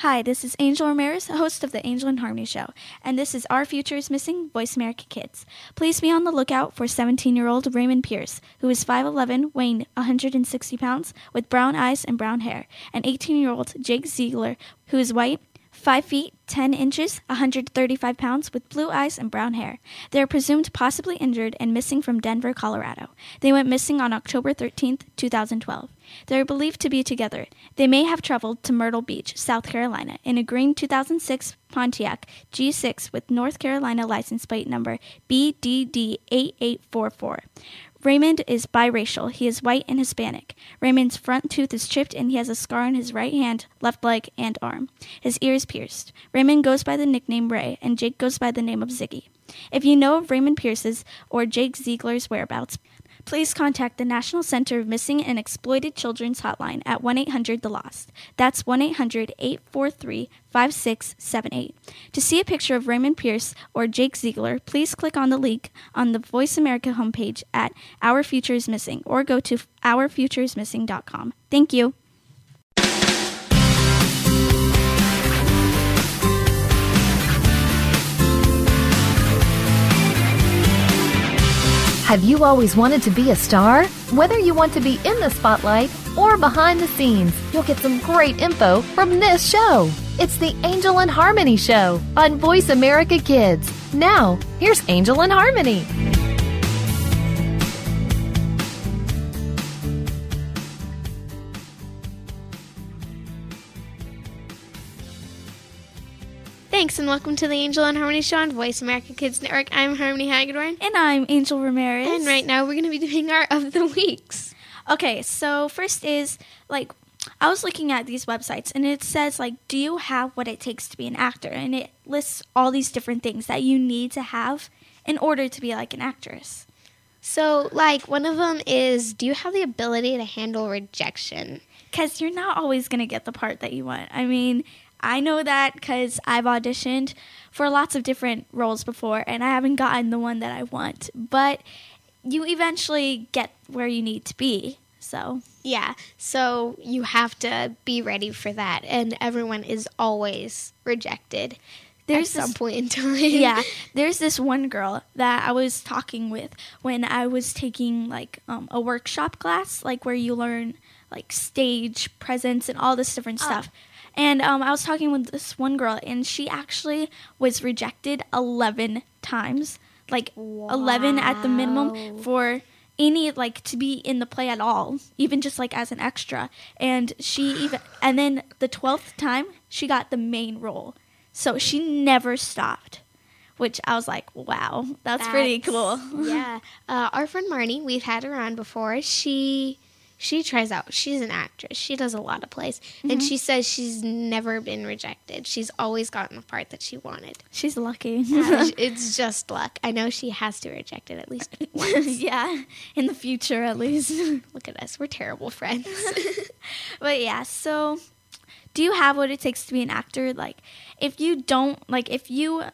Hi, this is Angel Ramirez, host of the Angel and Harmony Show, and this is Our Future is Missing Voice America Kids. Please be on the lookout for 17 year old Raymond Pierce, who is 5'11, weighing 160 pounds, with brown eyes and brown hair, and 18 year old Jake Ziegler, who is white, 5 feet 10 inches, 135 pounds, with blue eyes and brown hair. They are presumed possibly injured and missing from Denver, Colorado. They went missing on October 13, 2012. They are believed to be together. They may have traveled to Myrtle Beach, South Carolina, in a green 2006 Pontiac G6 with North Carolina license plate number BDD8844. Raymond is biracial. He is white and Hispanic. Raymond's front tooth is chipped and he has a scar on his right hand, left leg, and arm. His ear is pierced. Raymond goes by the nickname Ray, and Jake goes by the name of Ziggy. If you know of Raymond Pierce's or Jake Ziegler's whereabouts, please contact the National Center of Missing and Exploited Children's Hotline at 1 800 The Lost. That's 1 800 843 5678. To see a picture of Raymond Pierce or Jake Ziegler, please click on the link on the Voice America homepage at Our Future is Missing or go to OurFutureIsMissing.com. Thank you. Have you always wanted to be a star? Whether you want to be in the spotlight or behind the scenes, you'll get some great info from this show. It's the Angel and Harmony Show on Voice America Kids. Now, here's Angel and Harmony. Thanks and welcome to the Angel and Harmony Show on Voice America Kids Network. I'm Harmony Hagedorn. And I'm Angel Ramirez. And right now we're going to be doing our of the weeks. Okay, so first is like I was looking at these websites and it says like do you have what it takes to be an actor and it lists all these different things that you need to have in order to be like an actress. So, like, one of them is do you have the ability to handle rejection? Cuz you're not always going to get the part that you want. I mean, I know that cuz I've auditioned for lots of different roles before and I haven't gotten the one that I want, but you eventually get where you need to be. So, Yeah, so you have to be ready for that. And everyone is always rejected There's at some this- point in time. yeah, there's this one girl that I was talking with when I was taking like um, a workshop class, like where you learn like stage presence and all this different stuff. And um, I was talking with this one girl, and she actually was rejected 11 times, like 11 at the minimum for any like to be in the play at all, even just like as an extra. And she even, and then the 12th time, she got the main role. So she never stopped, which I was like, wow, that's, pretty cool. yeah. Uh, our friend Marnie, we've had her on before. She she tries out. She's an actress. She does a lot of plays, and Mm-hmm. she says she's never been rejected. She's always gotten the part that she wanted. She's lucky. Uh, it's just luck. I know she has to reject it at least once. yeah, in the future at least. Look at us. We're terrible friends. but yeah, so do you have what it takes to be an actor? Like, if you don't, like, if you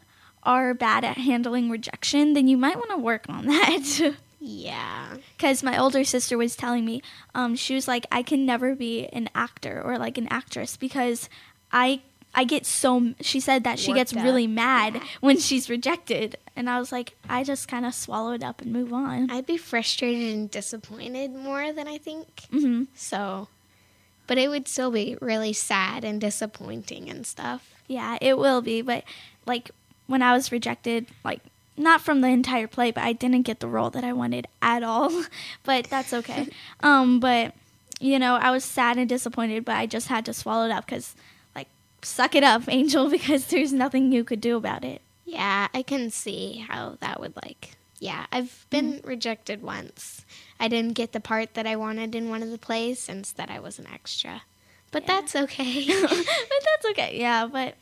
are bad at handling rejection, then you might want to work on that. Yeah. Because my older sister was telling me, um, she was like, I can never be an actor or like an actress because I I get so. She said that she gets up. really mad when she's rejected, and I was like, I just kind of swallow it up and move on. I'd be frustrated and disappointed more than I think. hmm So, but it would still be really sad and disappointing and stuff. Yeah, it will be, but like when I was rejected, like not from the entire play, but I didn't get the role that I wanted at all. but that's okay. um, but you know, I was sad and disappointed, but I just had to swallow it up because, like, suck it up, Angel, because there's nothing you could do about it. Yeah, I can see how that would like. Yeah, I've been rejected once. I didn't get the part that I wanted in one of the plays since that I was an extra. But that's okay. but that's okay. Yeah, but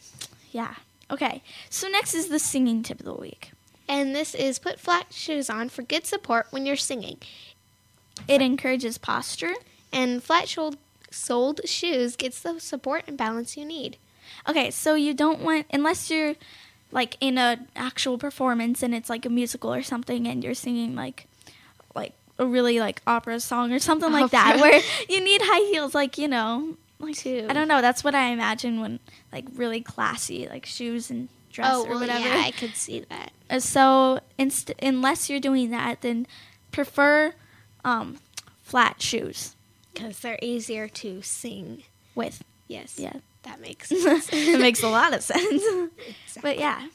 yeah. Okay. So next is the singing tip of the week. And this is put flat shoes on for good support when you're singing. It encourages posture. And flat soled shoes gets the support and balance you need. Okay, so you don't want unless you're like in a actual performance and it's like a musical or something and you're singing like like a really like opera song or something like that where you need high heels like, you know, like too. I don't know. That's what I imagine when like really classy like shoes and dress Oh, or well, whatever. yeah, I could see that. Uh, so inst- unless you're doing that, then prefer um, flat shoes Because they're easier to sing. with. Yes. Yeah, That makes sense. it makes a lot of sense. but yeah,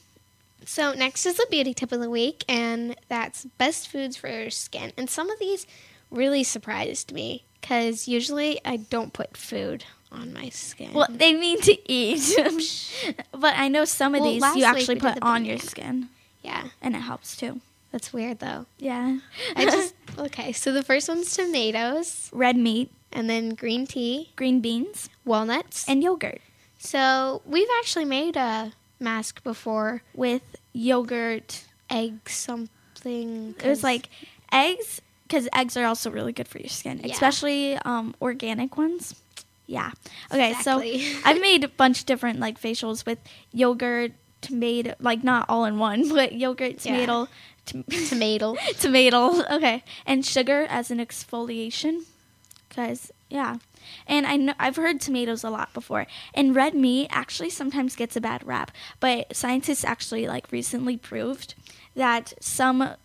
So next is the beauty tip of the week, and that's best foods for your skin. And some of these really surprised me because usually I don't put food on my skin. well they mean to eat, but I know some of Well, these you actually put on your skin, yeah, and it helps too. that's weird though. Yeah, I just okay. So the first one's tomatoes, red meat, and then green tea, green beans, walnuts, and yogurt so we've actually made a mask before. with yogurt. Egg something. It was like eggs, because eggs are also really good for your skin, Yeah. especially um, organic ones. Yeah. Okay, Exactly. so I've made a bunch of different like facials with yogurt, tomato, like not all in one, but yogurt, Yeah. tomato, tom- tomato. tomato. Okay, and sugar as an exfoliation, because yeah. And I know I've heard tomatoes a lot before. And red meat actually sometimes gets a bad rap, but scientists actually like recently proved that some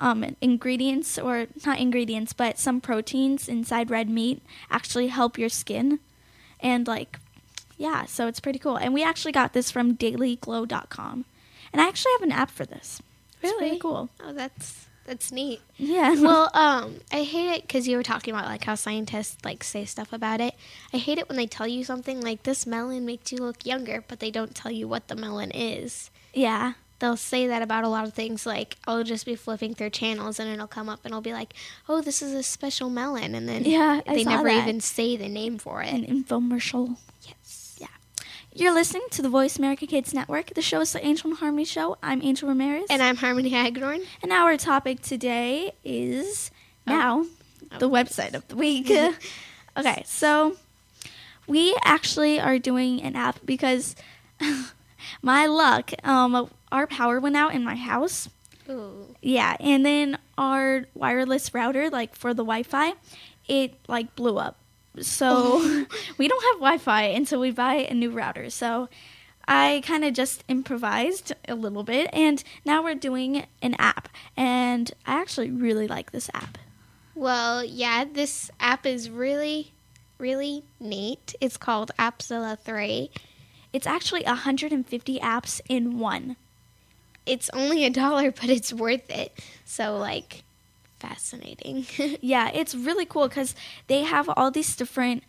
um, ingredients or not ingredients, but some proteins inside red meat actually help your skin. And like yeah, so it's pretty cool. And we actually got this from dailyglow.com. And I actually have an app for this. It's Really? pretty cool. Oh, that's that's neat. Yeah. well, um, I hate it because you were talking about like how scientists like say stuff about it. I hate it when they tell you something like this melon makes you look younger, but they don't tell you what the melon is. yeah. They'll say that about a lot of things. Like I'll just be flipping through channels and it'll come up and I'll be like, "Oh, this is a special melon," and then Yeah, they never that. even say the name for it. an infomercial. yes. Yeah. You're listening to the Voice America Kids Network. The show is the Angel and Harmony Show. I'm Angel Ramirez. And I'm Harmony Hagedorn. and our topic today is now Oh. the website of the week. okay, so we actually are doing an app because my luck, um, our power went out in my house. Ooh. Yeah, and then our wireless router, like for the Wi-Fi, it like blew up. So oh. we don't have Wi-Fi until we buy a new router. So I kind of just improvised a little bit, and now we're doing an app, and I actually really like this app. Well, yeah, this app is really, really neat. It's called Appzilla 3. It's actually 150 apps in one. It's only a dollar, but it's worth it. So, like, fascinating. Yeah, it's really cool because they have all these different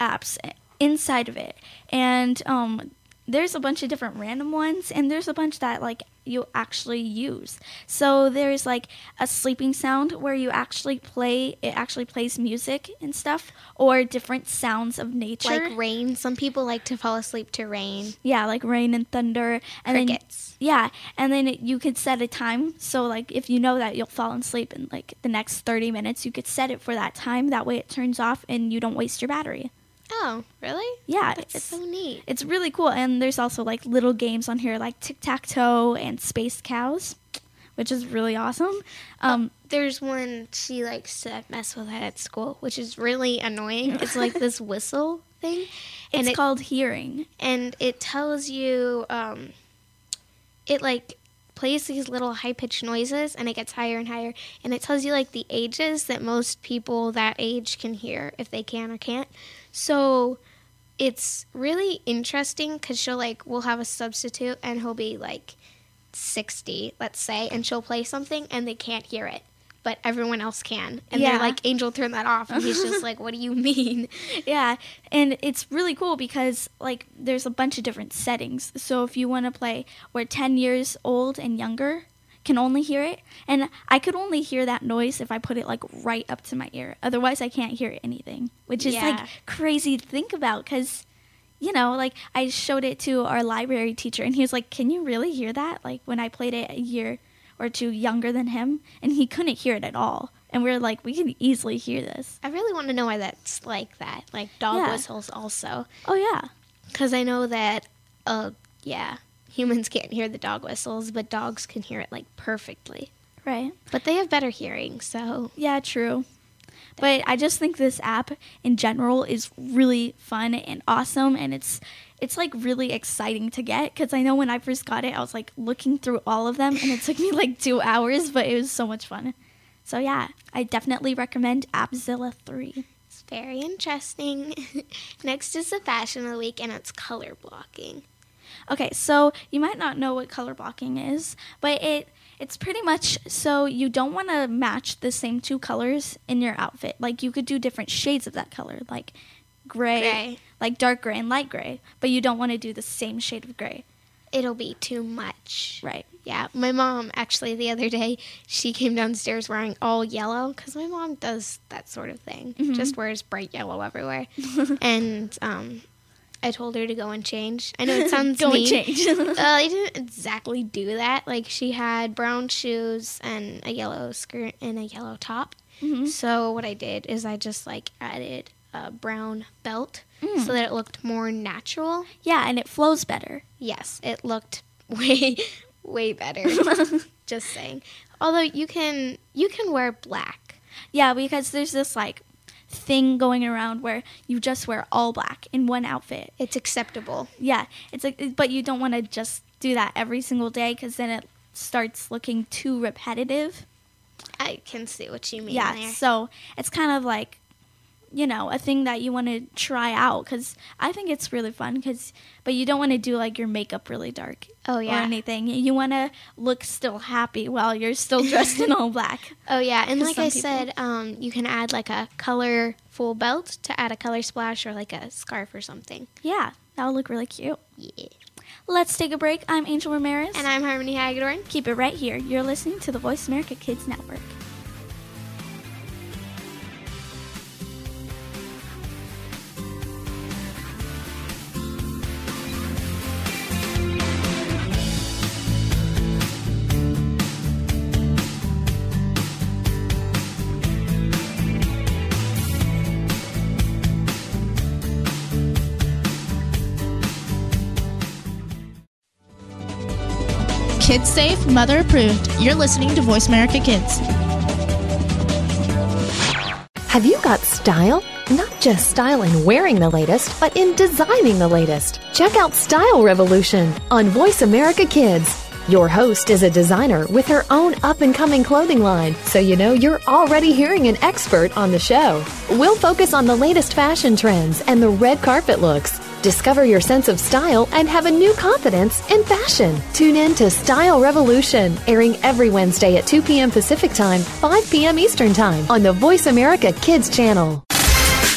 apps inside of it, and um, there's a bunch of different random ones, and there's a bunch that like you actually use. So there's like a sleeping sound where you actually play. It actually plays music and stuff, or different sounds of nature. like rain. Some people like to fall asleep to rain. yeah, like rain and thunder, and then Crickets. yeah, and then it, you could set a time. So like if you know that you'll fall asleep in like the next 30 minutes, you could set it for that time. That way it turns off and you don't waste your battery. Oh, really? Yeah, That's it's so neat. it's really cool. And there's also like little games on here like tic tac toe and space cows, which is really awesome. Um, There's one she likes to mess with at school, which is really annoying. It's like this whistle thing. And it's it, called hearing. and it tells you um it like plays these little high pitched noises and it gets higher and higher and it tells you like the ages that most people that age can hear if they can or can't so it's really interesting because she'll like we'll have a substitute and he'll be like 60 let's say and she'll play something and they can't hear it but everyone else can and Yeah. they're like angel turn that off and he's just like what do you mean Yeah, and it's really cool because like there's a bunch of different settings. So if you want to play where 10 years old and younger can only hear it, and I could only hear that noise if I put it like right up to my ear. Otherwise, I can't hear anything, which is like crazy to think about because you know, like I showed it to our library teacher and he was like, "Can you really hear that?" Like when I played it a year or two younger than him, and he couldn't hear it at all. And we are like, "We can easily hear this." I really want to know why that's like that. Like dog Yeah. whistles also. Oh yeah. Because I know that, uh, yeah, humans can't hear the dog whistles, but dogs can hear it like perfectly. Right. But they have better hearing, so Yeah, true. But I just think this app in general is really fun and awesome, and it's it's like really exciting to get because I know when I first got it, I was like looking through all of them, and it took me like two hours, but it was so much fun. So yeah, I definitely recommend Appzilla three. It's very interesting. Next is the fashion of the week, and it's color blocking. Okay, so you might not know what color blocking is, but it it's pretty much so you don't want to match the same two colors in your outfit. Like you could do different shades of that color, like gray, Gray. like dark gray and light gray, but you don't want to do the same shade of gray. It'll be too much. Right. Yeah, my mom actually the other day she came downstairs wearing all yellow because my mom does that sort of thing, Mm-hmm. just wears bright yellow everywhere. and um, I told her to go and change. I know it sounds Go and mean. change. uh, I didn't exactly do that. Like she had brown shoes and a yellow skirt and a yellow top. Mhm. So what I did is I just like added a brown belt Mm. so that it looked more natural. Yeah, and it flows better. Yes, it looked way way better. just saying. Although you can you can wear black. Yeah, because there's this like thing going around where you just wear all black in one outfit. It's acceptable. Yeah, it's like, but you don't want to just do that every single day because then it starts looking too repetitive. I can see what you mean yeah, there. so it's kind of like, you know, a thing that you want to try out because I think it's really fun. Because, but you don't want to do like your makeup really dark Oh or yeah. anything. You want to look still happy while you're still dressed in all black. Oh yeah, and like I people- said, um, you can add like a colorful belt to add a color splash or like a scarf or something. Yeah, that would look really cute. Yeah. Let's take a break. I'm Angel Ramirez. And I'm Harmony Hagedorn. Keep it right here. You're listening to the Voice America Kids Network. Kids safe, mother approved. You're listening to Voice America Kids. Have you got style? Not just style in wearing the latest, but in designing the latest. Check out Style Revolution on Voice America Kids. Your host is a designer with her own up and coming clothing line, so you know you're already hearing an expert on the show. We'll focus on the latest fashion trends and the red carpet looks. Discover your sense of style and have a new confidence in fashion. Tune in to Style Revolution, airing every Wednesday at 2 p.m. Pacific Time, 5 p.m. Eastern Time on the Voice America Kids channel.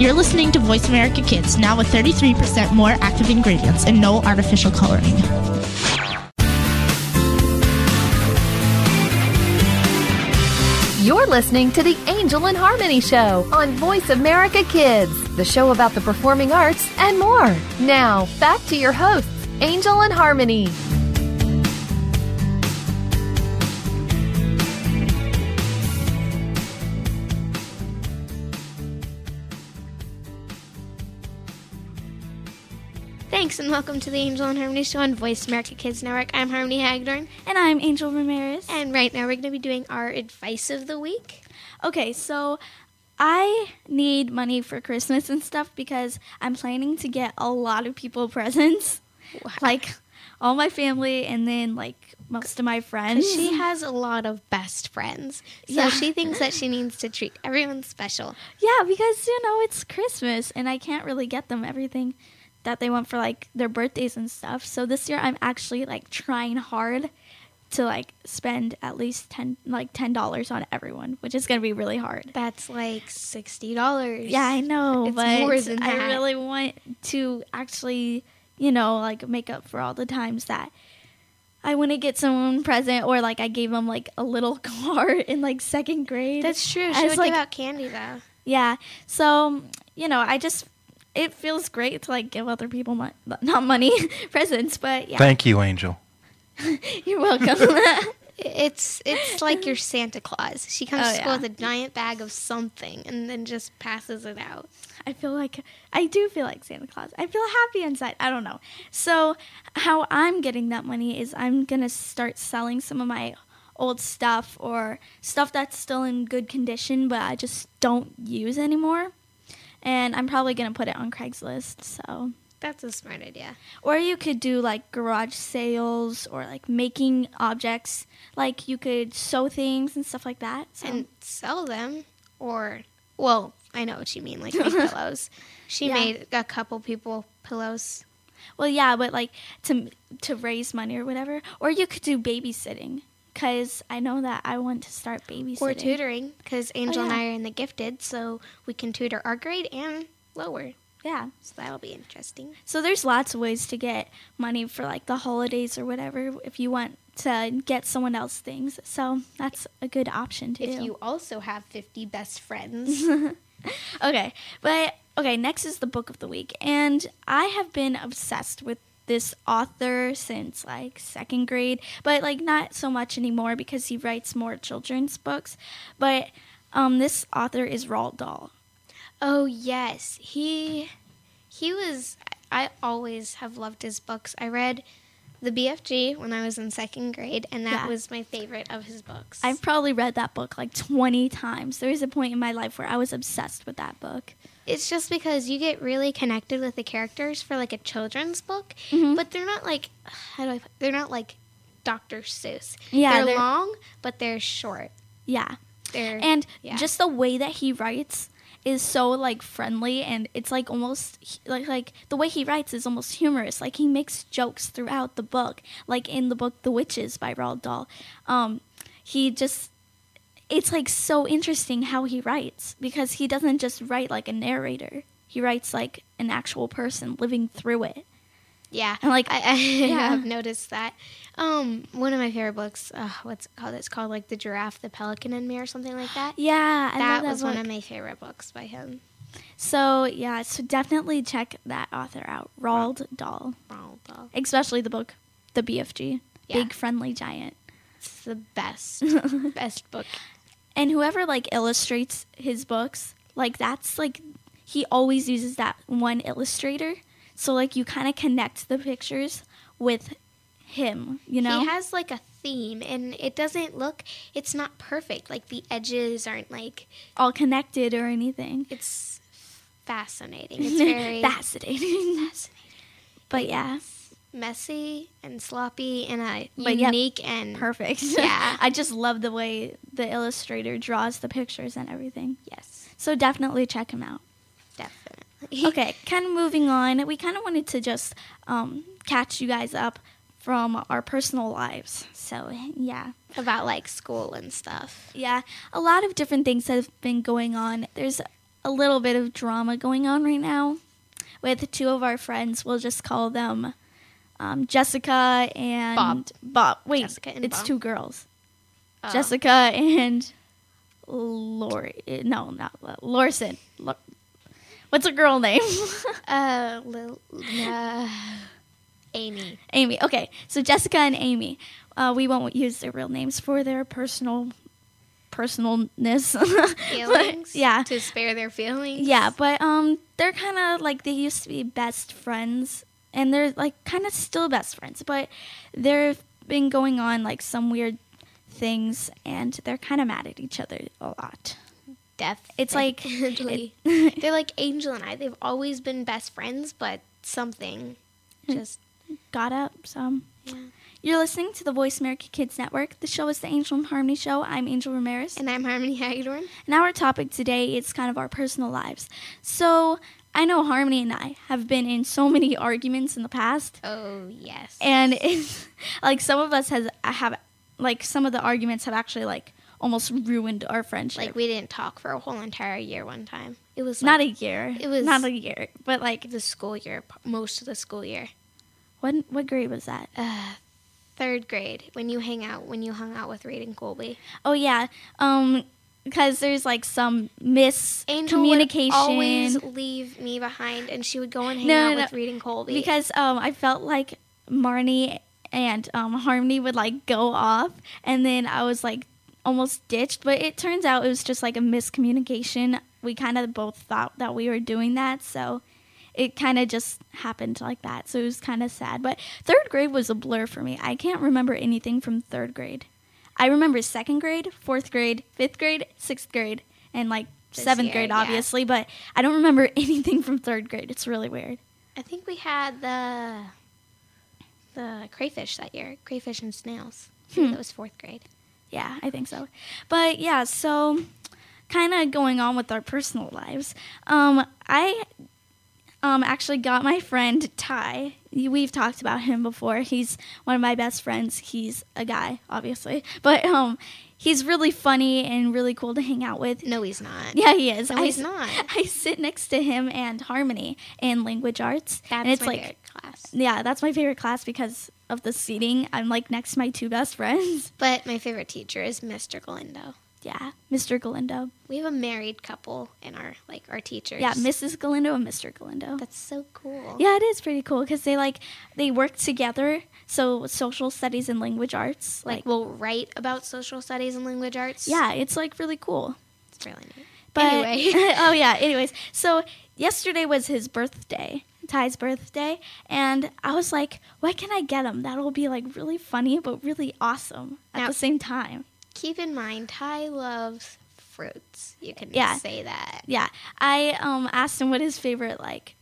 You're listening to Voice America Kids, now with 33% more active ingredients and no artificial coloring. You're listening to the Angel and Harmony Show on Voice America Kids, the show about the performing arts and more. Now, back to your hosts, Angel and Harmony. Thanks and welcome to the Angel and Harmony Show on Voice America Kids Network. I'm Harmony Hagedorn, And I'm Angel Ramirez. and right now we're going to be doing our advice of the week. Okay, so I need money for Christmas and stuff because I'm planning to get a lot of people presents. Like all my family and then like most of my friends. She has a lot of best friends, so Yeah. she thinks that she needs to treat everyone special. Yeah, because you know it's Christmas and I can't really get them everything that they want for like their birthdays and stuff. So this year I'm actually like trying hard to like spend at least 10 like $10 on everyone, which is going to be really hard. That's like sixty dollars. Yeah, I know, It's but more than I really want to actually, you know, like make up for all the times that I want to get someone present or like I gave them like a little card in like second grade. That's true. She As, would like, give out candy though. Yeah. So, you know, I just it feels great to like give other people mon- not money presents, but yeah, Thank you, Angel. you're welcome. It's it's like your Santa Claus. She comes Oh, to school yeah. with a giant bag of something and then just passes it out. I feel like I do feel like Santa Claus. I feel happy inside. I don't know. So how I'm getting that money is I'm gonna start selling some of my old stuff or stuff that's still in good condition but I just don't use anymore. And I'm probably gonna put it on Craigslist. So That's a smart idea. or you could do like garage sales or like making objects. Like you could sew things and stuff like that. So And sell them or well, I know what you mean, like make pillows. She Yeah. made a couple people pillows. Well, yeah, but like to to raise money or whatever, or you could do babysitting because I know that I want to start babysitting. Or tutoring, because oh, Angel and yeah. I are in the gifted, so we can tutor our grade and lower. Yeah. So that'll be interesting. So there's lots of ways to get money for like the holidays or whatever if you want to get someone else things. So that's a good option too. If you also have 50 best friends, Okay, but okay, next is the book of the week. And I have been obsessed with this author since like second grade, but like not so much anymore because he writes more children's books. But um, this author is Roald Dahl. oh yes, he he was. I always have loved his books. I read the BFG when I was in second grade, and that Yeah. was my favorite of his books. I've probably read that book like 20 times. There was a point in my life where I was obsessed with that book. It's just because you get really connected with the characters for like a children's book, Mhm. but they're not like how do I? put- They're not like Dr. Seuss. Yeah, they're, they're- long, but they're short. Yeah. They're And yeah. just the way that he writes is so like friendly and it's like almost like like the way he writes is almost humorous. Like he makes jokes throughout the book. Like in the book The Witches by Roald Dahl. Um he just it's like so interesting how he writes because he doesn't just write like a narrator. He writes like an actual person living through it. Yeah, And, like, I, I yeah. have noticed that. Um, one of my favorite books. Uh, what's it called? It's called like the giraffe, the pelican, and me, or something like that. Yeah, I that that was one of my favorite books by him. So yeah, so definitely check that author out, Roald Dahl. Roald Dahl. especially the book the bfg Yeah. big friendly giant It's the best, best book. And whoever like illustrates his books like that's like he always uses that one illustrator so like you kind of connect the pictures with him you know He has like a theme, and it doesn't look. It's not perfect. Like the edges aren't like. all connected or anything It's fascinating. It's very fascinating fascinating. but yeah messy and sloppy, and a But unique and perfect Yeah. i just love the way the illustrator draws the pictures and everything yes, so definitely check him out definitely. okay, kind of moving on. We kind of wanted to just um, catch you guys up from our personal lives. So, yeah. About like school and stuff. Yeah, a lot of different things have been going on. There's a little bit of drama going on right now with two of our friends. We'll just call them um, Jessica and Bob. Bob. Wait, it's Bob. two girls. Oh. Jessica and Lori. No, not Lorson. Lo- What's a girl name? Uh, Lil, uh, Amy. Amy. Okay, so Jessica and Amy. Uh, we won't use their real names for their personal personalness. Feelings. yeah, To spare their feelings. yeah, but um, they're kind of like they used to be best friends, and they're like kind of still best friends, but they've been going on like some weird things, and they're kind of mad at each other a lot. Definitely. It's like they're like Angel and I. They've always been best friends, but something hmm. just got up some. yeah. You're listening to the Voice America Kids Network. The show is the Angel and Harmony Show. I'm Angel Ramirez. And I'm Harmony Hagedorn. And our topic today is kind of our personal lives. So I know Harmony and I have been in so many arguments in the past, Oh yes. and it's like some of us has have like some of the arguments have actually like almost ruined our friendship. like we didn't talk for a whole entire year one time. It was not a year. it was- not a year, but like the school year, most of the school year. what what grade was that? Uh, third grade when you hang out when you hung out with and Colby. Oh yeah. Um because there's like some Angel would miscommunication. always leave me behind, and she would go and hang No, out no, with no. reading Colby. because um I felt like Marnie and um Harmony would like go off and then I was like almost ditched but it turns out it was just like a miscommunication we kind of both thought that we were doing that so it kind of just happened like that so it was kind of sad but third grade was a blur for me I can't remember anything from third grade I remember second grade fourth grade fifth grade sixth grade and like This seventh year, grade yeah. obviously but I don't remember anything from third grade it's really weird I think we had the the crayfish that year, crayfish and snails. Hmm. That was fourth grade. Yeah, I think so. But yeah, so kind of going on with our personal lives. Um, I um actually got my friend Ty. We've talked about him before. He's one of my best friends. He's a guy, obviously, but um, he's really funny and really cool to hang out with. No, he's not. Yeah, he is. No, I, he's not. I sit next to him and Harmony in language arts, That's and it's my like favorite class. yeah, that's my favorite class because of the seating. I'm like next to my two best friends. But my favorite teacher is Mr. Galindo. Yeah, Mr. Galindo. We have a married couple in our like our teachers. Yeah, Mrs. Galindo and Mr. Galindo. That's so cool. Yeah, it is pretty cool because they like they work together. So social studies and language arts, Like like, we'll write about social studies and language arts. yeah, it's like really cool. it's really neat. But Anyway. oh yeah. Anyways, so yesterday was his birthday, Ty's birthday, and I was like, what can I get him that'll be like really funny but really awesome at Now- the same time? Keep in mind, Ty loves fruits. You can Yeah. say that. Yeah, I um asked him what his favorite like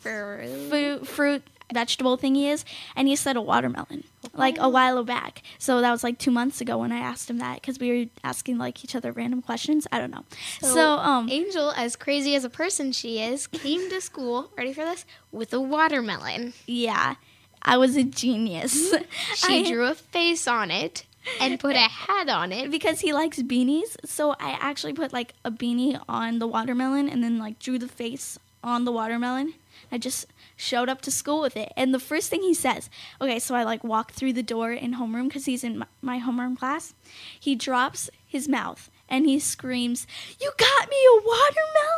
Fruit. fruit fruit vegetable thingy is, and he said a watermelon, like a while back. So that was like two months ago when I asked him that because we were asking like each other random questions. I don't know. So, um, Angel, as crazy as a person she is, came to school, ready for this, with a watermelon. yeah, I was a genius. She I- drew a face on it and put a hat on it. because he likes beanies. So I actually put like a beanie on the watermelon and then like drew the face on the watermelon. I just showed up to school with it. And the first thing he says, okay, so I like walk through the door in homeroom because he's in my, my homeroom class. He drops his mouth and he screams, You got me a watermelon!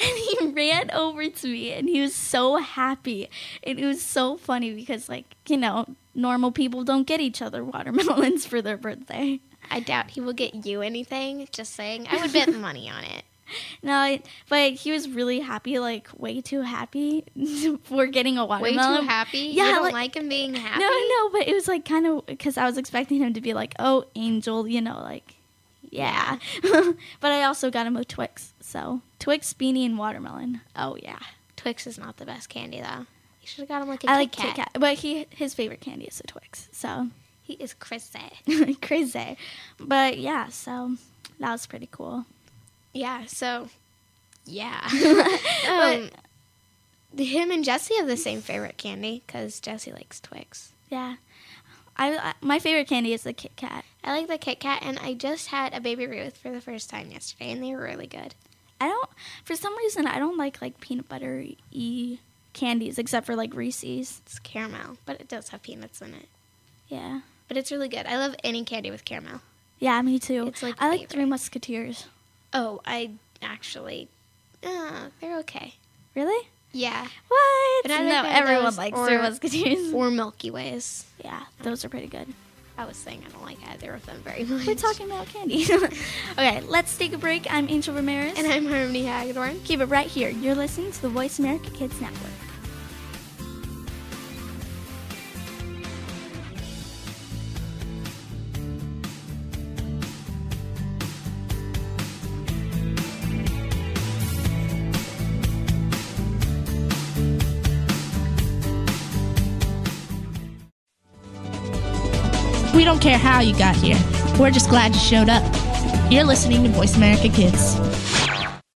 And he ran over to me and he was so happy. And it was so funny because, like, you know, normal people don't get each other watermelons for their birthday. I doubt he will get you anything. Just saying. I would bet money on it. No, but he was really happy, like way too happy for getting a watermelon. Way too happy. Yeah, you don't like- like, him being happy. No, no, but it was like kind of because I was expecting him to be like, "Oh, Angel," you know, like, yeah. but I also got him a Twix, so Twix, beanie, and watermelon. Oh yeah, Twix is not the best candy though. You should have got him like a I Kit like Kat. Kit Kat, but he his favorite candy is a Twix, so He is crazy. crazy. But yeah, so that was pretty cool. Yeah. So, yeah. But- um, him and Jesse have the same favorite candy because Jesse likes Twix. Yeah, I, I my favorite candy is the Kit Kat. I like the Kit Kat, and I just had a Baby Ruth for the first time yesterday, and they were really good. I don't, for some reason, I don't like like peanut butter y candies except for like Reese's. It's caramel, but it does have peanuts in it. Yeah. But it's really good. I love any candy with caramel. Yeah, me too. It's, like, I like. Three Musketeers. Oh, I actually, uh, they're okay. Really? Yeah. What? But I no, like everyone likes or- Three Musketeers. Or Milky Ways. yeah, those are pretty good. I was saying I don't like either of them very much. We're talking about candy. okay, let's take a break. I'm Angel Ramirez. And I'm Harmony Hagedorn. keep it right here. You're listening to the Voice America Kids Network. Care how you got here. We're just glad you showed up. You're listening to Voice America Kids.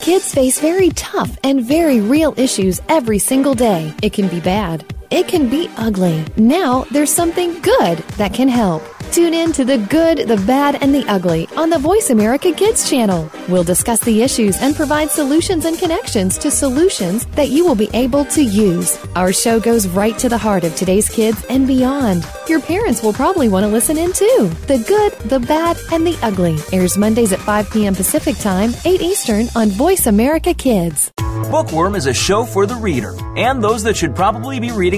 Kids face very tough and very real issues every single day. It can be bad. It can be ugly. Now there's something good that can help. Tune in to the good, the bad, and the ugly on the Voice America Kids channel. We'll discuss the issues and provide solutions and connections to solutions that you will be able to use. Our show goes right to the heart of today's kids and beyond. Your parents will probably want to listen in too. The good, the bad, and the ugly airs Mondays at 5 p.m. Pacific Time, 8 Eastern on Voice America Kids. Bookworm is a show for the reader and those that should probably be reading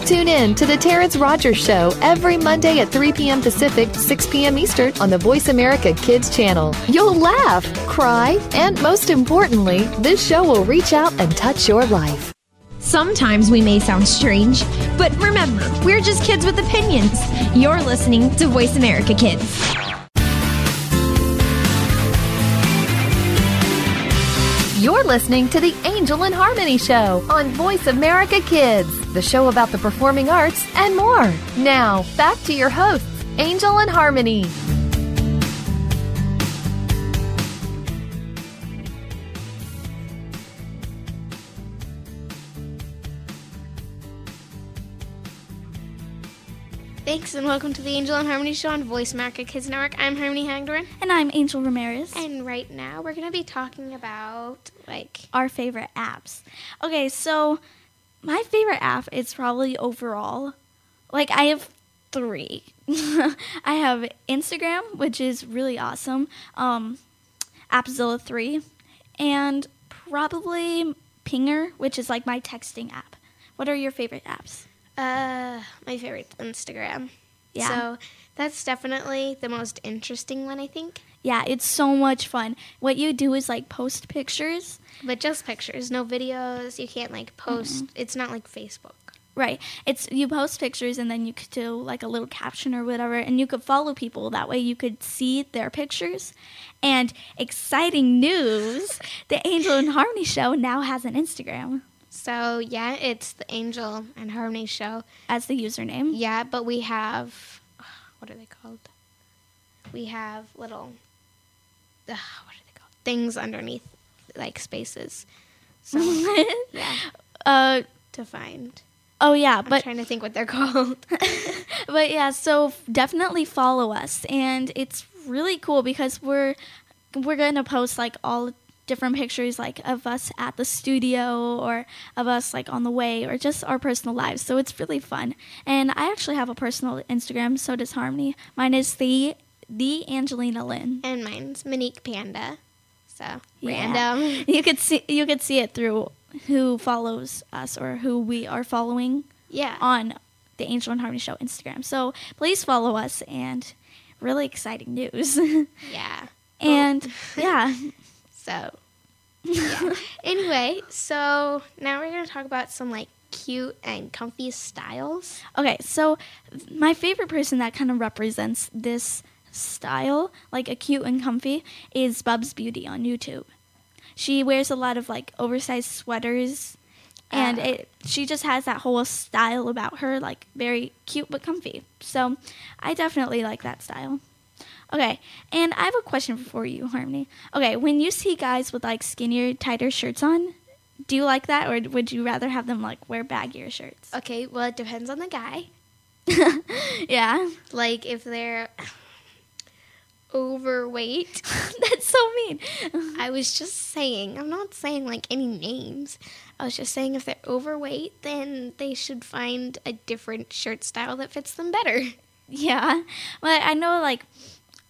Tune in to The Terrence Rogers Show every Monday at 3 p.m. Pacific, 6 p.m. Eastern on the Voice America Kids channel. You'll laugh, cry, and most importantly, this show will reach out and touch your life. Sometimes we may sound strange, but remember, we're just kids with opinions. You're listening to Voice America Kids. You're listening to the Angel in Harmony Show on Voice America Kids, the show about the performing arts and more. Now, back to your hosts, Angel and Harmony. Thanks and welcome to the Angel and Harmony Show on Voice America Kids Network. I'm Harmony Hagedorn, And I'm Angel Ramirez. and right now we're gonna be talking about like our favorite apps. Okay, so my favorite app is probably overall. Like I have three. I have Instagram, which is really awesome. Um, Appzilla three, and probably Pinger, which is like my texting app. What are your favorite apps? uh my favorite Instagram. Yeah. So that's definitely the most interesting one I think. Yeah, it's so much fun. What you do is like post pictures. But just pictures, no videos. You can't like post. It's not like Facebook. Right. It's you post pictures and then you could do like a little caption or whatever and you could follow people. That way you could see their pictures. And exciting news, the Angel and Harmony show now has an Instagram So yeah, it's the Angel and Harmony show. as the username. Yeah, but we have what are they called? We have little uh, what are they called? Things underneath like spaces. So yeah, uh to find. oh yeah, I'm but trying to think what they're called. but yeah, so definitely follow us, and it's really cool because we're we're gonna post like all different pictures like of us at the studio or of us like on the way or just our personal lives. So it's really fun. And I actually have a personal Instagram. So does Harmony. Mine is the the Angelina Lynn. and mine's Monique Panda. So Yeah. random. You could see you could see it through who follows us or who we are following Yeah. on the Angel and Harmony Show Instagram. So please follow us and really exciting news. Yeah. and yeah, So, yeah. anyway, so now we're going to talk about some like cute and comfy styles. okay, so my favorite person that kind of represents this style, like a cute and comfy, is Bubs Beauty on YouTube. She wears a lot of like oversized sweaters and Ah. it she just has that whole style about her like very cute but comfy. So, I definitely like that style. Okay, and I have a question for you, Harmony. Okay, when you see guys with like skinnier, tighter shirts on, do you like that, or would you rather have them like wear baggier shirts? Okay, well, it depends on the guy. yeah, Like, if they're overweight, that's so mean. I was just saying, I'm not saying like any names. I was just saying if they're overweight, then they should find a different shirt style that fits them better. yeah, but I know like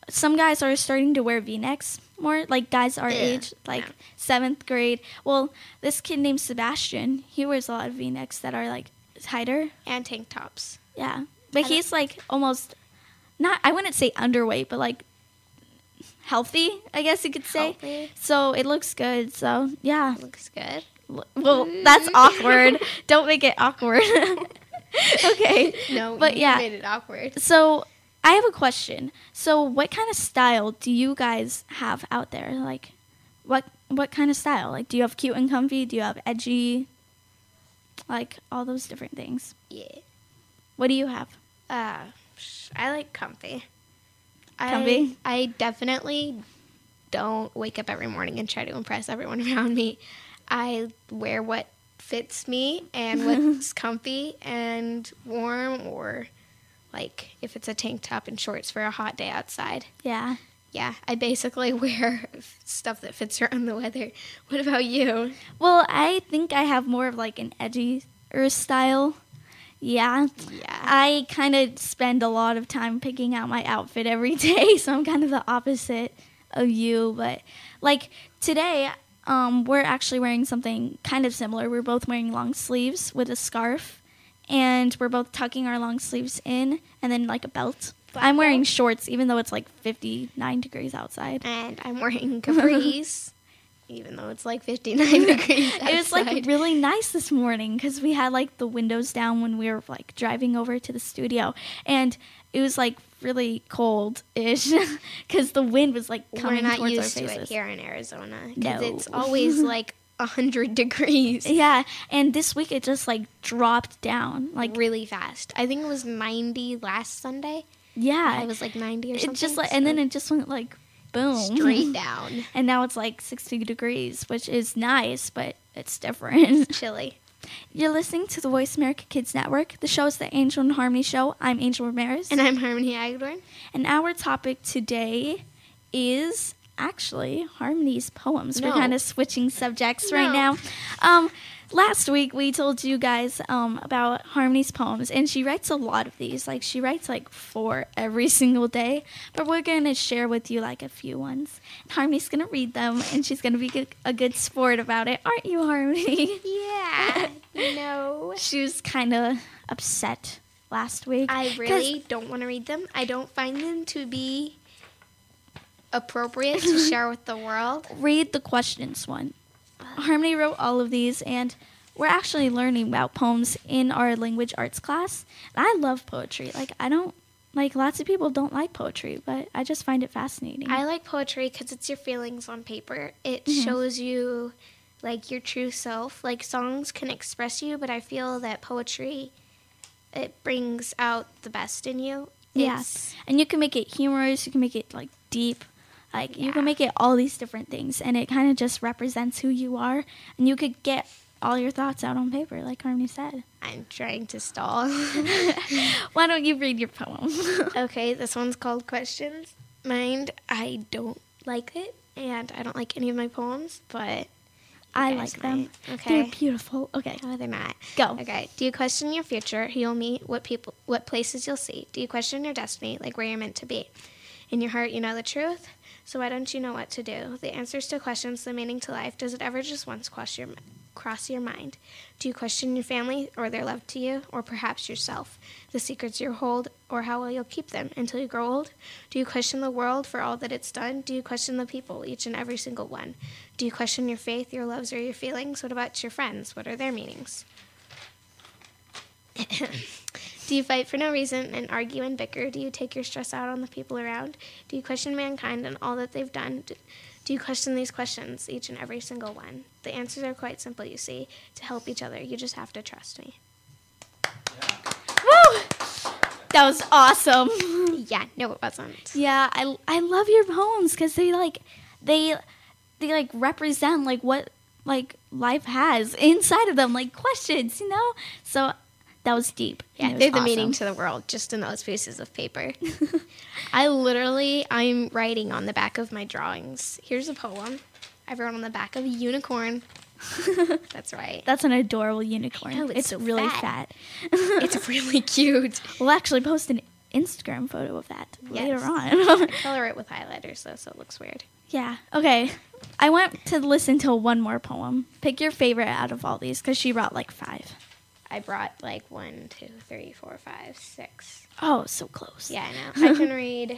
some guys are starting to wear V-necks more. Like guys our Yeah, age, like no. seventh grade. Well, this kid named Sebastian, he wears a lot of V-necks that are like tighter. and tank tops. Yeah, but I he's like almost not. I wouldn't say underweight, but like healthy. I guess you could say. Healthy. So it looks good. So yeah. Looks good. Well, that's awkward. Don't make it awkward. okay. No, But yeah. made it awkward. So I have a question. So what kind of style do you guys have out there? Like, what what kind of style? Like, do you have cute and comfy? Do you have edgy? Like all those different things. Yeah. What do you have? Uh, I like comfy. Comfy? I, I definitely don't wake up every morning and try to impress everyone around me. I wear what fits me and what's comfy and warm, or like if it's a tank top and shorts for a hot day outside. Yeah. Yeah, I basically wear stuff that fits around the weather. What about you? Well, I think I have more of like an edgy or style. Yeah. Yeah. I kind of spend a lot of time picking out my outfit every day, so I'm kind of the opposite of you. But like today, um, we're actually wearing something kind of similar. We're both wearing long sleeves with a scarf, and we're both tucking our long sleeves in, and then like a belt. Black I'm wearing belt? shorts, even though it's like 59 degrees outside. and I'm wearing capris, even though it's like 59 degrees. It was like really nice this morning because we had like the windows down when we were like driving over to the studio, and it was like really cold ish because the wind was like coming We're not towards used our to it here in Arizona because No. it's always like 100 degrees. Yeah, and this week it just like dropped down. Like really fast. I think it was 90 last Sunday. yeah, it was like 90 or it just like and then it just went like boom straight down. and now it's like 60 degrees, which is nice, but it's different. Chilly. You're listening to the Voice America Kids Network. The show is the Angel and Harmony Show. I'm Angel Ramirez. And I'm Harmony Hagedorn. And our topic today is actually Harmony's poems. We're kind of switching subjects right now. Um, last week we told you guys um, about Harmony's poems, and she writes a lot of these. Like she writes like four every single day. But we're gonna share with you like a few ones. And Harmony's gonna read them, and she's gonna be a good sport about it, aren't you, Harmony? Yeah. no. she was kind of upset last week. I really don't want to read them. I don't find them to be appropriate to share with the world. read the questions one. Harmony wrote all of these, and we're actually learning about poems in our language arts class. And I love poetry. Like, I don't, like, lots of people don't like poetry, but I just find it fascinating. I like poetry because it's your feelings on paper. It Mm-hmm. shows you like your true self. Like songs can express you, but I feel that poetry it brings out the best in you. yeah. It's- And you can make it humorous, you can make it, like, deep. Like, you can make it all these different things, and it kind of just represents who you are. And you could get all your thoughts out on paper, like Harmony said. I'm trying to stall. Why don't you read your poem? okay, this one's called Questions. Mind, I don't like it, and I don't like any of my poems, but I like them. Okay. They're beautiful. Okay. no, they're not. Go. Okay. Do you question your future, who you'll meet, what people, what places you'll see? Do you question your destiny, like where you're meant to be? In your heart, you know the truth. So why don't you know what to do? The answers to questions, the meaning to life. Does it ever just once cross your cross your mind? Do you question your family or their love to you, or perhaps yourself, the secrets you hold, or how well you'll keep them until you grow old? Do you question the world for all that it's done? Do you question the people, each and every single one? Do you question your faith, your loves, or your feelings? What about your friends? What are their meanings? Do you fight for no reason and argue and bicker? Do you take your stress out on the people around? Do you question mankind and all that they've done? Do, you question these questions, each and every single one? The answers are quite simple, you see. To help each other, you just have to trust me. Woo! That was awesome. Yeah, no, it wasn't. yeah, I, I love your poems because they like they they like represent like what like life has inside of them, like questions, you know. So that was deep. Yeah, they're the meaning to the world, just in those pieces of paper. I literally, I'm writing on the back of my drawings. Here's a poem. I wrote on the back of a unicorn. That's right. That's an adorable unicorn. know, it's it's so really fat. fat. It's really cute. we'll actually post an Instagram photo of that later on. Color it with highlighters though, so it looks weird. yeah. Okay. I want to listen to one more poem. Pick your favorite out of all these because she brought like five. I brought like one, two, three, four, five, six. Oh, so close. Yeah, I know. I can read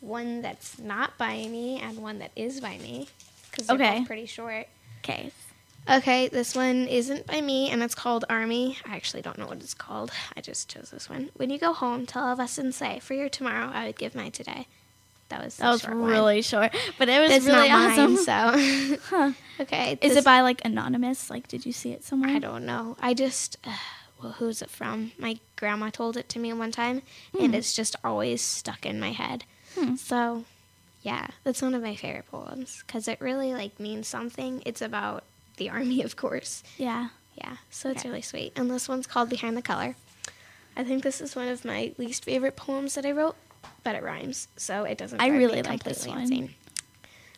one that's not by me and one that is by me because they're Okay. both pretty short. Okay. Okay, this one isn't by me and it's called Army. I actually don't know what it's called. I just chose this one. When you go home, tell all of us and say, For your tomorrow, I would give my today. That was That was short one. really short, but it was It's really awesome. mine, so. Huh. okay. Is it by like anonymous? Like, did you see it somewhere? I don't know. I just, uh, well, who's it from? My grandma told it to me one time, and it's just always stuck in my head. So, yeah, that's one of my favorite poems because it really like means something. It's about the army, of course. Yeah. Yeah, so it's really sweet. And this one's called Behind the Color. I think this is one of my least favorite poems that I wrote, but it rhymes, so it doesn't. I really like this one. insane.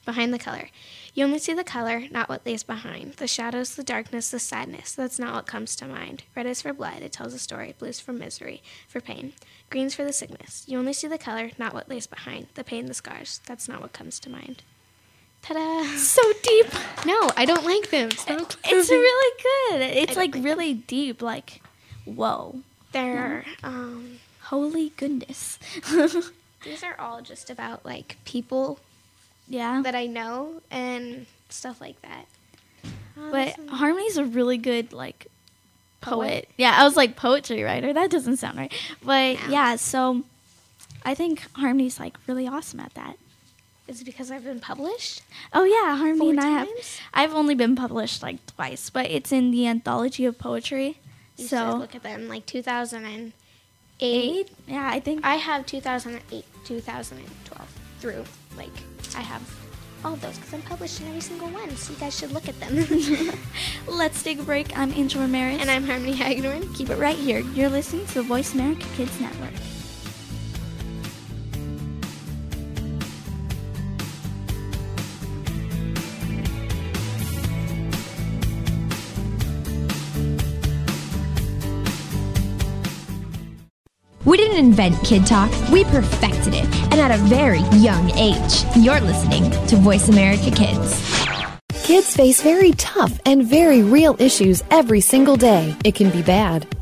Behind the color. You only see the color, not what lays behind. The shadows, the darkness, the sadness. That's not what comes to mind. Red is for blood, it tells a story. Blue's for misery, for pain. Green's for the sickness. You only see the color, not what lays behind. The pain, the scars. That's not what comes to mind. Ta da! So deep. No, I don't like them. It's really good. It's like like really deep. Like, whoa, They're, um, holy goodness. these are all just about like people yeah. that I know and stuff like that. Oh, But this Harmony's a really good like poet. Poet? Yeah, I was like poetry writer. That doesn't sound right. But No. yeah, so I think Harmony's like really awesome at that. is it because I've been published? Oh yeah, Harmony Four and I have. times? I've only been published like twice, but it's in the anthology of poetry. You should so look at them like 2008. Eight. Yeah, I think. I have 2008, 2012 through. Like I have all of those because I'm published in every single one. So you guys should look at them. Let's take a break. I'm Angel Ramirez. and I'm Harmony Hagedorn. keep it right here. You're listening to the Voice America Kids Network. Didn't invent Kid Talk, we perfected it, and at a very young age. You're listening to Voice America Kids. Kids face very tough and very real issues every single day. It can be bad.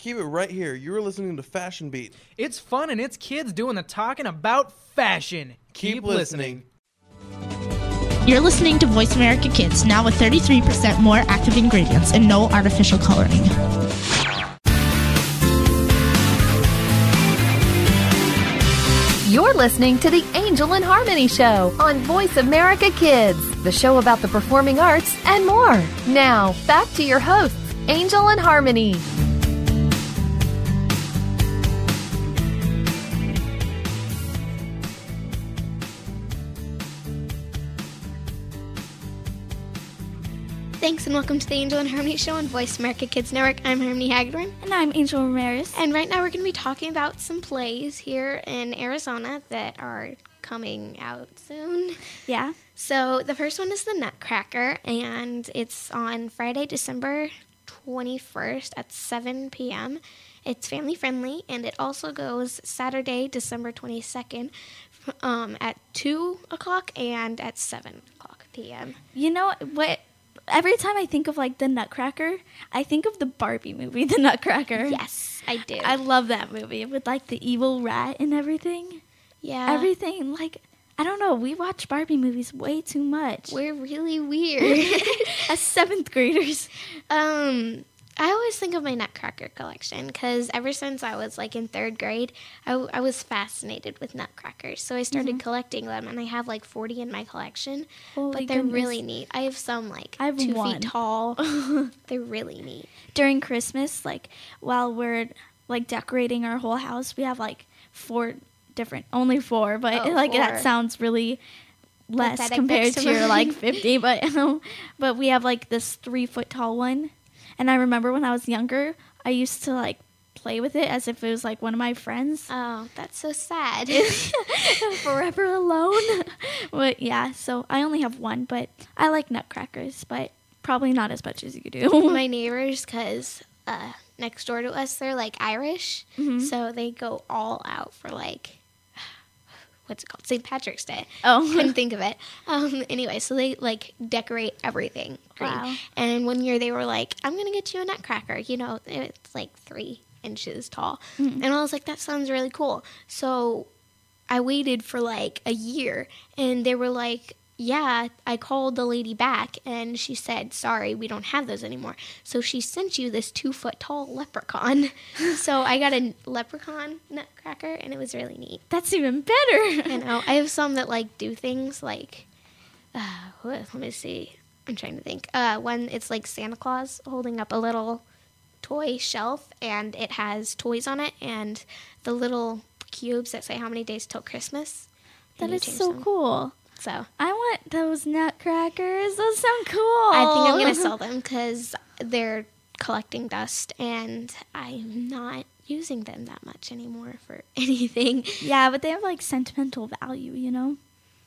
Keep it right here. You're listening to Fashion Beat. It's fun and it's kids doing the talking about fashion. Keep, listening. You're listening to Voice America Kids, now with 33% more active ingredients and no artificial coloring. You're listening to the Angel and Harmony Show on Voice America Kids, the show about the performing arts and more. Now, back to your hosts, Angel and Harmony. Thanks and welcome to the Angel and Harmony Show on Voice America Kids Network. I'm Harmony Hagedorn. And I'm Angel Ramirez. And right now we're going to be talking about some plays here in Arizona that are coming out soon. Yeah. So the first one is The Nutcracker, and it's on Friday, December 21st at 7 p.m. It's family friendly, and it also goes Saturday, December 22nd um, at 2 o'clock and at 7 o'clock p.m. You know what? Every time I think of like the Nutcracker, I think of the Barbie movie, The Nutcracker. Yes, I do. I love that movie with like the evil rat and everything. yeah. Everything like I don't know. We watch Barbie movies way too much We're really weird. as seventh graders. Um, I always think of my Nutcracker collection because ever since I was like in third grade, I, w- I was fascinated with Nutcrackers. So I started collecting them, and I have like 40 in my collection. Mm-hmm. Holy but they're goodness. really neat. I have some like I have two one. feet tall. they're really neat. During Christmas, like while we're like decorating our whole house, we have like four different, only four, but Oh, like four. that sounds really less Pathetic compared to to your like 50 but um, but we have like this three foot tall one and i remember when i was younger i used to like play with it as if it was like one of my friends. Oh, that's so sad. Forever alone. but yeah, so I only have one, but I like nutcrackers, but probably not as much as you do. My neighbors, because uh, next door to us, they're like Irish, Mm-hmm. so they go all out for like what's it called St. Patrick's Day. Oh. couldn't think of it. Um, anyway, so they like decorate everything green. Wow. And one year they were like, "I'm gonna get you a nutcracker." You know, it's like three inches tall, Mm-hmm. and I was like, "That sounds really cool." So I waited for like a year, and they were like, "Yeah." I called the lady back, and she said, "Sorry, we don't have those anymore." So she sent you this two foot tall leprechaun. so I got a leprechaun nutcracker, and it was really neat. That's even better. I know. I have some that like do things like, uh, let me see. I'm trying to think. Uh, one it's like Santa Claus holding up a little toy shelf, and it has toys on it, and the little cubes that say how many days till Christmas. That is so them. cool. So I want those nutcrackers. Those sound cool. I think I'm gonna sell them because they're collecting dust, and I'm not using them that much anymore for anything. Yeah, but they have like sentimental value, you know?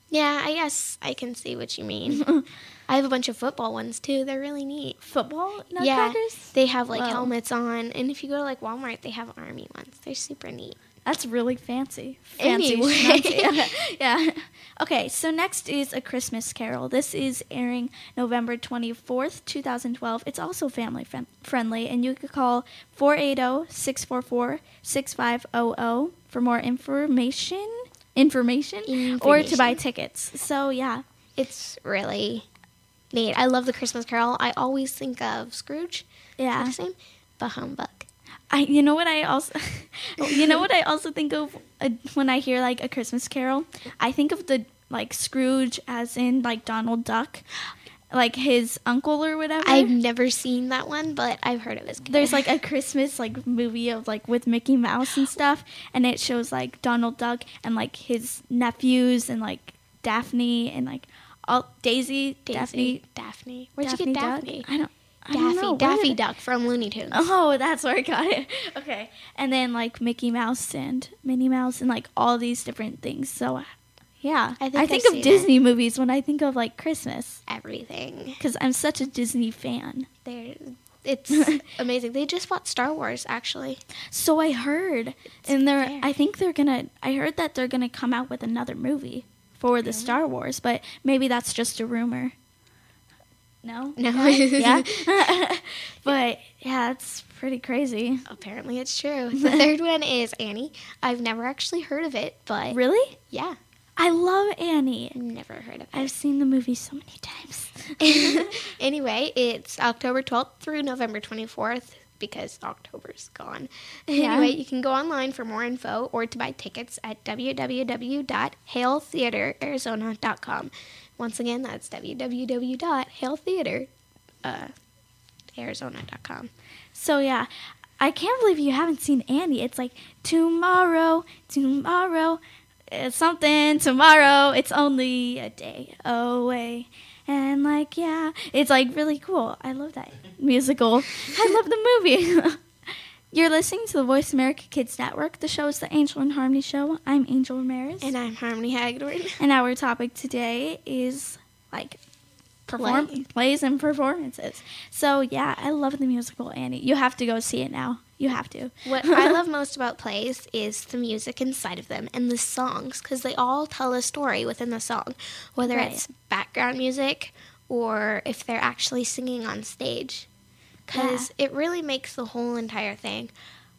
Yeah, I guess I can see what you mean. I have a bunch of football ones too. They're really neat. Football nutcrackers? Yeah, they have like Whoa. helmets on, and if you go to like Walmart, they have army ones. They're super neat. That's really fancy. Fancy. Anyway. yeah. Okay, so next is A Christmas Carol. This is airing November 24th, 2012. It's also family friend- friendly, and you could call oh, 480 644 6500 for more information. Information, or to buy tickets. So, yeah. It's really neat. I love the Christmas Carol. I always think of Scrooge. Yeah. name? The humbug. I, you know what I also, you know what I also think of uh, when I hear like a Christmas Carol. I think of the like Scrooge as in like Donald Duck, like his uncle or whatever. I've never seen that one, but I've heard of it. There's like a Christmas like movie of like with Mickey Mouse and stuff, and it shows like Donald Duck and like his nephews and like Daphne and like all Daisy, Daisy, Daphne, Daphne. Where'd Daphne you get Daphne? Don't. I don't Daffy. Daffy did- Duck from Looney Tunes. Oh, that's where I got it. Okay. And then like Mickey Mouse and Minnie Mouse and like all these different things. So uh, yeah. I think I think of it. Disney movies when I think of like Christmas Everything. cuz I'm such a Disney fan. They're, it's amazing. They just bought Star Wars, actually. So I heard and they're fair. I think they're going to I heard that they're going to come out with another movie for the Star Wars, but maybe that's just a rumor. No? No. Yeah. but yeah, it's pretty crazy. Apparently, it's true. The third one is Annie. I've never actually heard of it, but Really? yeah, I love Annie. never heard of it. I've seen the movie so many times. anyway, it's October 12th through November 24th because October's gone. Anyway, you can go online for more info or to buy tickets at www.haletheaterarizona.com. Once again, that's www.haletheaterarizona.com. Uh, so yeah, I can't believe you haven't seen Annie. It's like tomorrow, tomorrow, it's something tomorrow. It's only a day away. And like yeah, it's like really cool. I love that musical. I love the movie. You're listening to the Voice America Kids Network. The show is the Angel and Harmony Show. I'm Angel Ramirez. And I'm Harmony Hagedorn. And our topic today is like perform Play. plays and performances. So yeah, I love the musical Annie. You have to go see it now. You have to. What I love most about plays is the music inside of them and the songs because they all tell a story within the song, whether Right. it's background music or if they're actually singing on stage. Because it really makes the whole entire thing.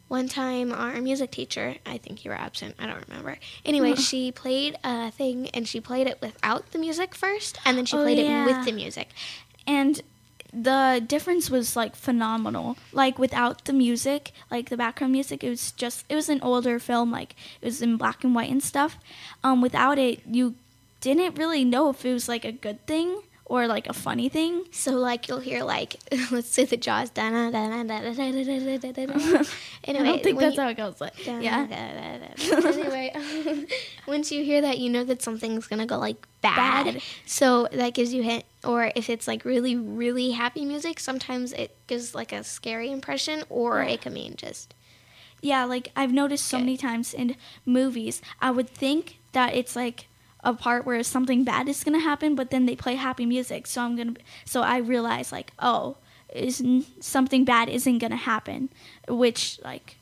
One time, our music teacher, I think you were absent, I don't remember. Anyway, she played a thing and she played it without the music first, and then she Oh, played yeah. it with the music. and the difference was like phenomenal. Like without the music, like the background music, it was just it was an older film, like it was in black and white and stuff. Um, without it, you didn't really know if it was like a good thing or like a funny thing. So like you'll hear like let's say the jaws da da da da da da da da da da da. Anyway, I don't think that's you- how it goes. Like, Da, yeah. da, da, da. anyway, once you hear that, you know that something's gonna go like bad. Bad. So that gives you hint. Or if it's like really, really happy music, sometimes it gives like a scary impression, or it can mean just Yeah, like I've noticed so Okay. many times in movies, I would think that it's like a part where something bad is gonna happen, but then they play happy music, so I'm gonna, so I realize like, oh, is something bad isn't gonna happen, which like,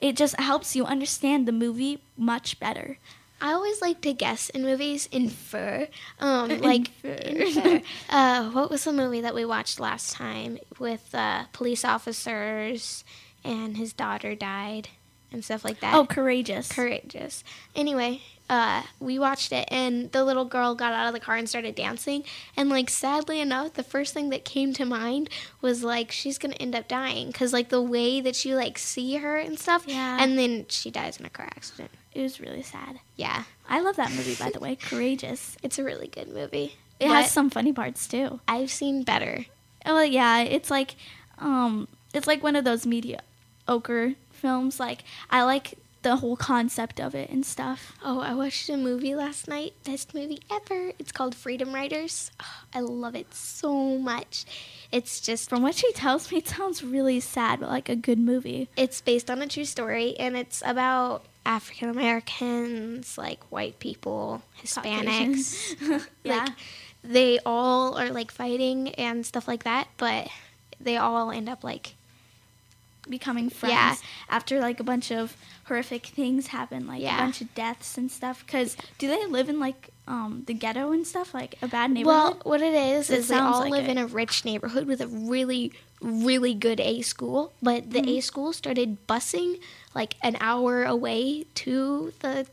it just helps you understand the movie much better. I always like to guess in movies, infer. Um, like, infer. Uh, what was the movie that we watched last time with uh, police officers and his daughter died and stuff like that? Oh, courageous. courageous. Anyway, uh, we watched it, and the little girl got out of the car and started dancing. And like, sadly enough, the first thing that came to mind was like she's gonna end up dying because like the way that you like see her and stuff. Yeah. And then she dies in a car accident. It was really sad. Yeah, I love that movie, by the way. Courageous. it's a really good movie. It But has some funny parts too. I've seen better. Oh yeah, it's like, um, it's like one of those mediocre films. Like I like the whole concept of it and stuff. Oh, I watched a movie last night. Best movie ever. It's called Freedom Writers. Oh, I love it so much. It's just From what she tells me, it sounds really sad, but like a good movie. it's based on a true story and it's about African Americans, like white people, Hispanics. Yeah. Like they all are like fighting and stuff like that, but they all end up like Becoming friends Yeah. after like a bunch of horrific things happen, like Yeah. a bunch of deaths and stuff. Cause do they live in like um the ghetto and stuff, like a bad neighborhood? Well, what it is It is they all like live it. in a rich neighborhood with a really, really good A school. But the Mm-hmm. A school started busing like an hour away to the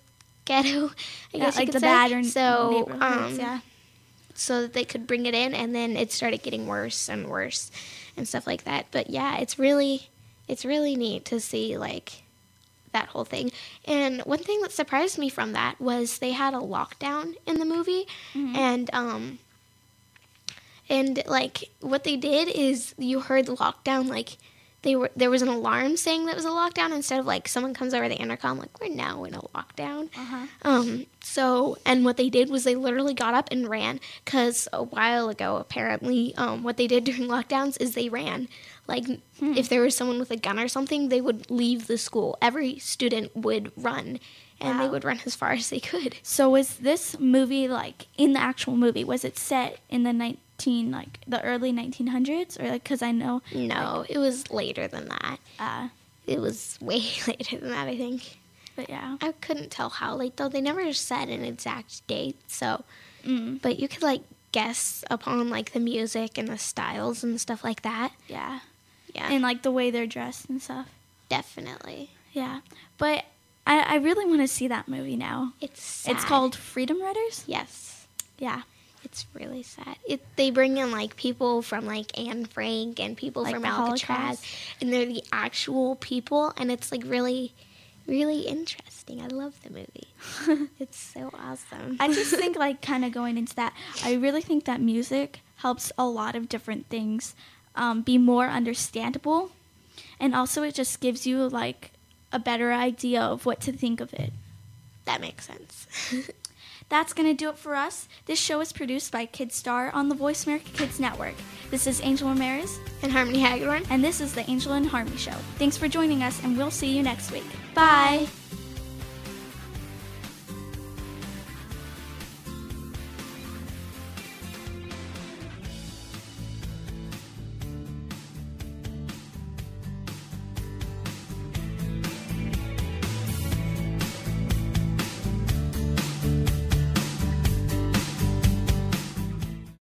ghetto. I yeah, guess you like could the say. bad so, um, yeah. so that they could bring it in, and then it started getting worse and worse and stuff like that. But yeah, it's really, it's really neat to see like that whole thing. And one thing that surprised me from that was they had a lockdown in the movie, and um, and like what they did is you heard the lockdown like. They were there was an alarm saying that it was a lockdown instead of like someone comes over the intercom like we're now in a lockdown. Uh-huh. Um, so, and what they did was they literally got up and ran because a while ago, apparently, um, what they did during lockdowns is they ran. Like, if there was someone with a gun or something, they would leave the school. Every student would run, and they would run as far as they could. So was this movie like in the actual movie? Was it set in the nineteen like the early nineteen hundreds or like because I know No, it was later than that. uh It was way later than that, I think. but yeah I couldn't tell how late, though. They never said an exact date, so. mm, But you could, like, guess upon, like, the music and the styles and stuff like that. yeah Yeah. and like the way they're dressed and stuff Definitely. yeah but I I really want to see that movie now. It's sad. It's called Freedom Writers. Yes. Yeah, It's really sad. It they bring in like people from like Anne Frank and people Like from Alcatraz, Holocaust. and they're the actual people, and it's like really, really interesting. I love the movie. it's so awesome. I just think like kind of going into that. I really think that music helps a lot of different things um, be more understandable, and also it just gives you like a better idea of what to think of it. that makes sense. That's going to do it for us. This show is produced by Kidstar on the Voice America Kids Network. This is Angel Ramirez, and Harmony Hagedorn. and this is the Angel and Harmony Show. Thanks for joining us, and we'll see you next week. Bye.